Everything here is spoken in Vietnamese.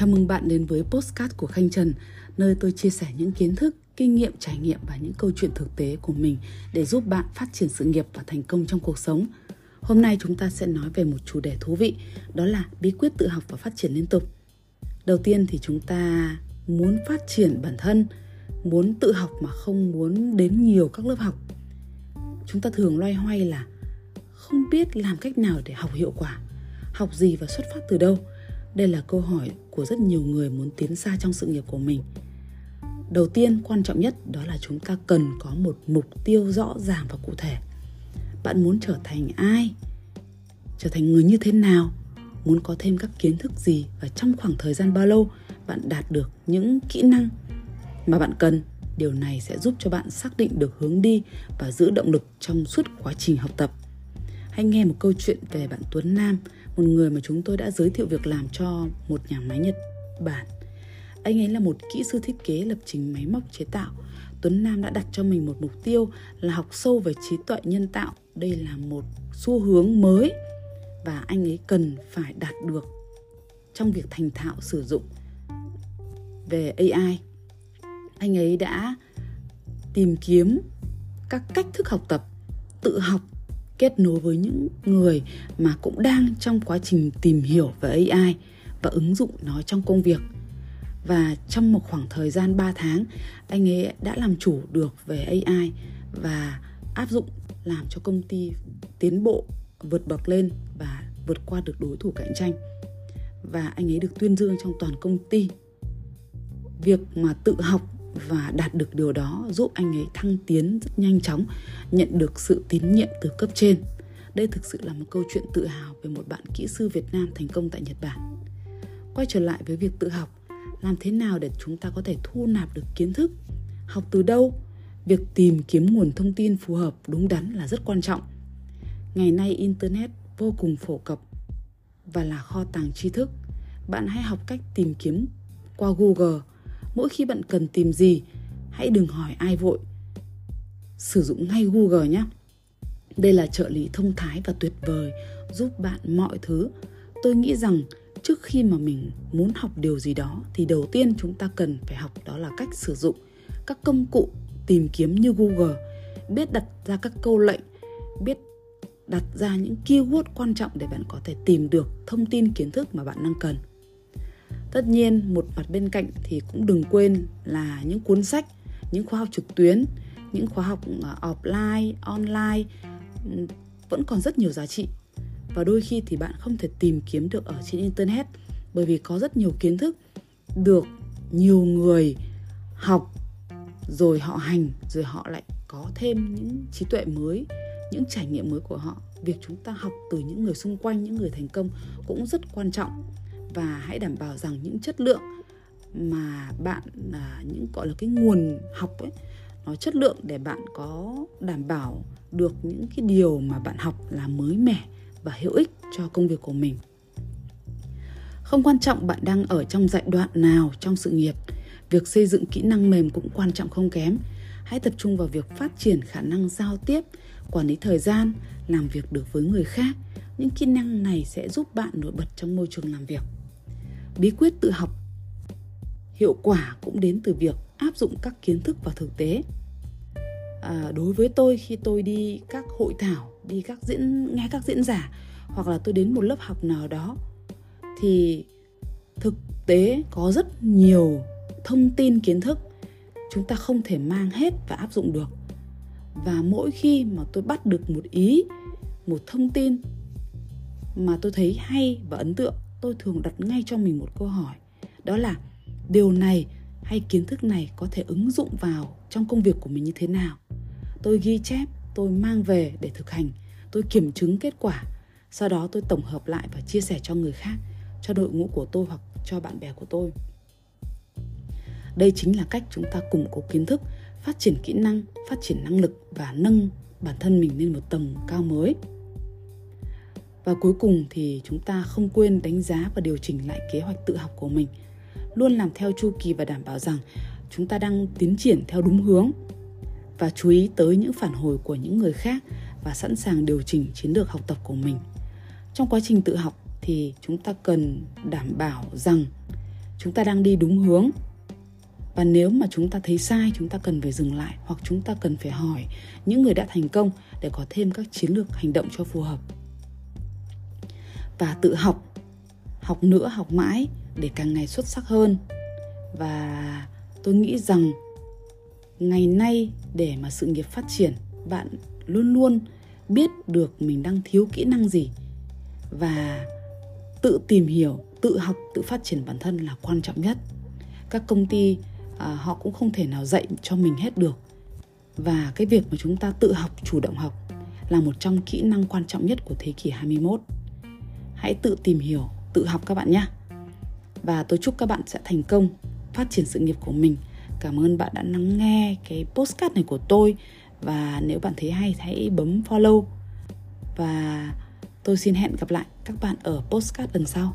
Chào mừng bạn đến với Postcard của Khanh Trần, nơi tôi chia sẻ những kiến thức, kinh nghiệm, trải nghiệm và những câu chuyện thực tế của mình để giúp bạn phát triển sự nghiệp và thành công trong cuộc sống. Hôm nay chúng ta sẽ nói về một chủ đề thú vị, đó là bí quyết tự học và phát triển liên tục. Đầu tiên thì chúng ta muốn phát triển bản thân, muốn tự học mà không muốn đến nhiều các lớp học. Chúng ta thường loay hoay là không biết làm cách nào để học hiệu quả, học gì và xuất phát từ đâu – đây là câu hỏi của rất nhiều người muốn tiến xa trong sự nghiệp của mình. Đầu tiên, quan trọng nhất đó là chúng ta cần có một mục tiêu rõ ràng và cụ thể. Bạn muốn trở thành ai? Trở thành người như thế nào? Muốn có thêm các kiến thức gì và trong khoảng thời gian bao lâu bạn đạt được những kỹ năng mà bạn cần? Điều này sẽ giúp cho bạn xác định được hướng đi và giữ động lực trong suốt quá trình học tập. Hãy nghe một câu chuyện về bạn tuấn nam một người mà chúng tôi đã giới thiệu việc làm cho một nhà máy Nhật Bản. Anh ấy là một kỹ sư thiết kế lập trình máy móc chế tạo. Tuấn Nam đã đặt cho mình một mục tiêu là học sâu về trí tuệ nhân tạo. Đây là một xu hướng mới và anh ấy cần phải đạt được trong việc thành thạo sử dụng về AI. Anh ấy đã tìm kiếm các cách thức học tập, tự học kết nối với những người mà cũng đang trong quá trình tìm hiểu về AI và ứng dụng nó trong công việc. Và trong một khoảng thời gian 3 tháng, anh ấy đã làm chủ được về AI và áp dụng làm cho công ty tiến bộ vượt bậc lên và vượt qua được đối thủ cạnh tranh. Và anh ấy được tuyên dương trong toàn công ty. Việc mà tự học và đạt được điều đó giúp anh ấy thăng tiến rất nhanh chóng, nhận được sự tín nhiệm từ cấp trên. Đây thực sự là một câu chuyện tự hào về một bạn kỹ sư Việt Nam thành công tại Nhật Bản. Quay trở lại với việc tự học, làm thế nào để chúng ta có thể thu nạp được kiến thức? Học từ đâu? Việc tìm kiếm nguồn thông tin phù hợp, đúng đắn là rất quan trọng. Ngày nay internet vô cùng phổ cập và là kho tàng tri thức. Bạn hãy học cách tìm kiếm qua Google mỗi khi bạn cần tìm gì, hãy đừng hỏi ai vội. Sử dụng ngay google nhé. Đây là trợ lý thông thái và tuyệt vời, giúp bạn mọi thứ. Tôi nghĩ rằng trước khi mà mình muốn học điều gì đó, thì đầu tiên chúng ta cần phải học đó là cách sử dụng các công cụ tìm kiếm như google. Biết đặt ra các câu lệnh, biết đặt ra những keyword quan trọng để bạn có thể tìm được thông tin kiến thức mà bạn đang cần tất nhiên, một mặt bên cạnh thì cũng đừng quên là những cuốn sách, những khóa học trực tuyến, những khóa học ờ, offline, online vẫn còn rất nhiều giá trị. Và đôi khi thì bạn không thể tìm kiếm được ở trên internet, bởi vì có rất nhiều kiến thức được nhiều người học rồi họ hành, rồi họ lại có thêm những trí tuệ mới, những trải nghiệm mới của họ. Việc chúng ta học từ những người xung quanh, những người thành công cũng rất quan trọng và hãy đảm bảo rằng những chất lượng mà bạn à, những gọi là cái nguồn học ấy nó chất lượng để bạn có đảm bảo được những cái điều mà bạn học là mới mẻ và hữu ích cho công việc của mình. Không quan trọng bạn đang ở trong giai đoạn nào trong sự nghiệp việc xây dựng kỹ năng mềm cũng quan trọng không kém. Hãy tập trung vào việc phát triển khả năng giao tiếp quản lý thời gian làm việc được với người khác. Những kỹ năng này sẽ giúp bạn nổi bật trong môi trường làm việc bí quyết tự học. Hiệu quả cũng đến từ việc áp dụng các kiến thức vào thực tế. À, đối với tôi khi tôi đi các hội thảo đi các diễn nghe các diễn giả hoặc là tôi đến một lớp học nào đó thì thực tế có rất nhiều thông tin kiến thức chúng ta không thể mang hết và áp dụng được. Và mỗi khi mà tôi bắt được một ý một thông tin mà tôi thấy hay và ấn tượng tôi thường đặt ngay cho mình một câu hỏi, đó là điều này hay kiến thức này có thể ứng dụng vào trong công việc của mình như thế nào? Tôi ghi chép, tôi mang về để thực hành, tôi kiểm chứng kết quả, sau đó tôi tổng hợp lại và chia sẻ cho người khác, cho đội ngũ của tôi hoặc cho bạn bè của tôi. Đây chính là cách chúng ta củng cố kiến thức, phát triển kỹ năng, phát triển năng lực và nâng bản thân mình lên một tầm cao mới và cuối cùng thì chúng ta không quên đánh giá và điều chỉnh lại kế hoạch tự học của mình. Luôn làm theo chu kỳ và đảm bảo rằng chúng ta đang tiến triển theo đúng hướng. Và chú ý tới những phản hồi của những người khác và sẵn sàng điều chỉnh chiến lược học tập của mình. Trong quá trình tự học thì chúng ta cần đảm bảo rằng chúng ta đang đi đúng hướng. Và nếu mà chúng ta thấy sai, chúng ta cần phải dừng lại hoặc chúng ta cần phải hỏi những người đã thành công để có thêm các chiến lược hành động cho phù hợp và tự học. Học nữa học mãi để càng ngày xuất sắc hơn. Và tôi nghĩ rằng ngày nay để mà sự nghiệp phát triển bạn luôn luôn biết được mình đang thiếu kỹ năng gì. Và tự tìm hiểu tự học tự phát triển bản thân là quan trọng nhất. Các công ty à, họ cũng không thể nào dạy cho mình hết được. Và cái việc mà chúng ta tự học chủ động học là một trong kỹ năng quan trọng nhất của thế kỷ 21 hãy tự tìm hiểu, tự học các bạn nhé. Và tôi chúc các bạn sẽ thành công, phát triển sự nghiệp của mình. Cảm ơn bạn đã lắng nghe cái postcard này của tôi. Và nếu bạn thấy hay hãy bấm follow. Và tôi xin hẹn gặp lại các bạn ở postcard lần sau.